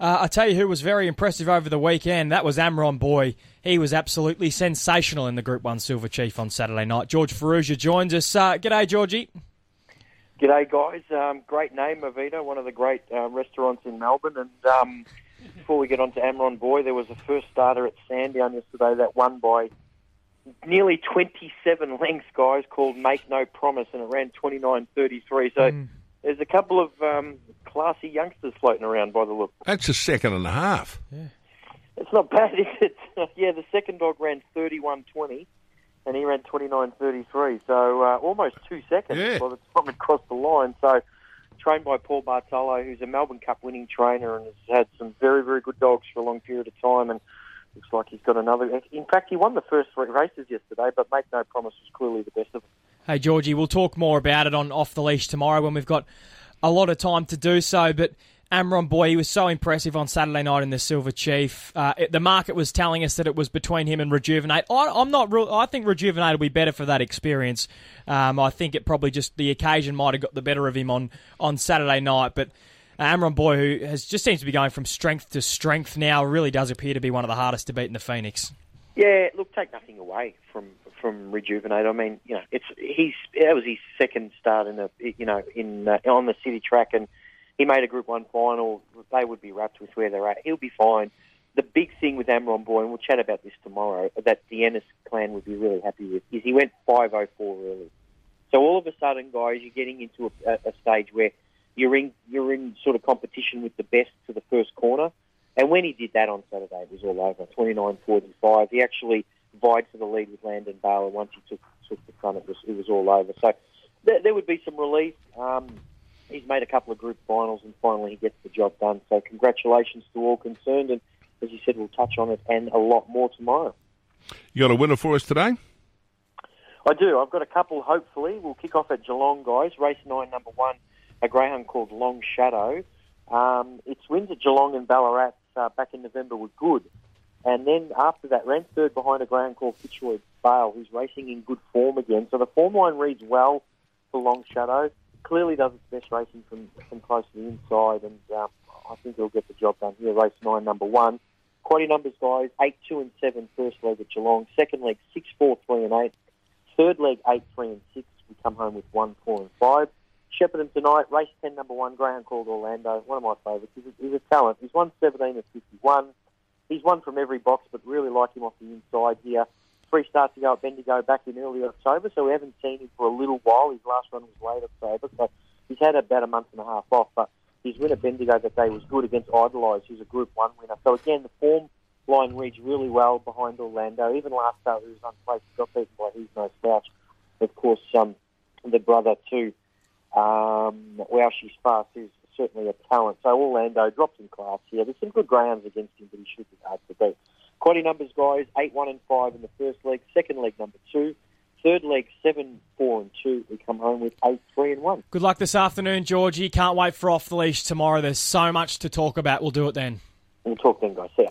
Uh, I tell you who was very impressive over the weekend. That was Amron Boy. He was absolutely sensational in the Group 1 Silver Chief on Saturday night. George Farrugia joins us. Uh, g'day, Georgie. G'day, guys. Um, great name, Avita, one of the great uh, restaurants in Melbourne. And um, before we get on to Amron Boy, there was a first starter at Sandown yesterday that won by nearly 27 lengths, guys, called Make No Promise, and it ran 29.33. So mm. there's a couple of um, classy youngsters floating around by the look. That's a second and a half. Yeah. It's not bad, is it? yeah, the second dog ran 31.20 and he ran 29.33, so uh, almost two seconds yeah. by the time it crossed the line. So trained by Paul Bartolo, who's a Melbourne Cup winning trainer and has had some very, very good dogs for a long period of time. And looks like he's got another. In fact, he won the first three races yesterday, but Make No Promise was clearly the best of them. Hey, Georgie, we'll talk more about it on Off the Leash tomorrow when we've got a lot of time to do so. But Amron Boy, he was so impressive on Saturday night in the Silver Chief. Uh, it, the market was telling us that it was between him and Rejuvenate. I, am not real. I think Rejuvenate will be better for that experience. Um, I think it probably just the occasion might have got the better of him on on Saturday night, but. Amron Boy, who has just seems to be going from strength to strength now, really does appear to be one of the hardest to beat in the Phoenix. Yeah, look, take nothing away from from Rejuvenate. I mean, you know, it's he's that was his second start in the you know in uh, on the city track, and he made a Group One final. They would be wrapped with where they're at. He'll be fine. The big thing with Amron Boy, and we'll chat about this tomorrow, that the Ennis clan would be really happy with, is he went 5.04 early. So all of a sudden, guys, you're getting into a, a stage where you're in you're in sort of competition with the best to the first corner. And when he did that on Saturday, it was all over. 29.45. He actually vied for the lead with Landon Bale, and once he took took the front, it was it was all over. So there, there would be some relief. Um, he's made a couple of group finals, and finally he gets the job done. So congratulations to all concerned, and as you said, we'll touch on it and a lot more tomorrow. You got a winner for us today? I do. I've got a couple. Hopefully, we'll kick off at Geelong, guys. Race nine, number one, a greyhound called Long Shadow. Um, its wins at Geelong and Ballarat uh, back in November were good. And then after that, ran third behind a ground called Fitzroy Bale, who's racing in good form again. So the form line reads well for Long Shadow. Clearly does its best racing from, from close to the inside, and um, I think he'll get the job done here. Race 9, number 1. Quality numbers, guys, 8, 2 and 7, first leg at Geelong. Second leg, 6, 4, 3 and 8. Third leg, 8, 3 and 6. We come home with 1, 4 and 5. Shepparton tonight, race 10, number 1, Greyhound called Orlando. One of my favourites. He's he's a talent. He's won 17 of 51. He's won from every box, but really like him off the inside here. Three starts to go at Bendigo back in early October, so we haven't seen him for a little while. His last run was late October, so he's had about a month and a half off. But his win at Bendigo that day was good against Idolise, who's a Group 1 winner. So again, the form line reads really well behind Orlando. Even last start, he was unplaced, got beaten by He's No Slouch. Of course, um, the brother too, um, wow, she's fast, is certainly a talent. So Orlando drops in class here. There's some good grounds against him, but he should be hard to beat. Quality numbers, guys, 8, 1 and 5 in the first leg. Second leg, number 2. Third leg, 7, 4 and 2. We come home with 8, 3 and 1. Good luck this afternoon, Georgie. Can't wait for Off the Leash tomorrow. There's so much to talk about. We'll do it then. We'll talk then, guys. See ya.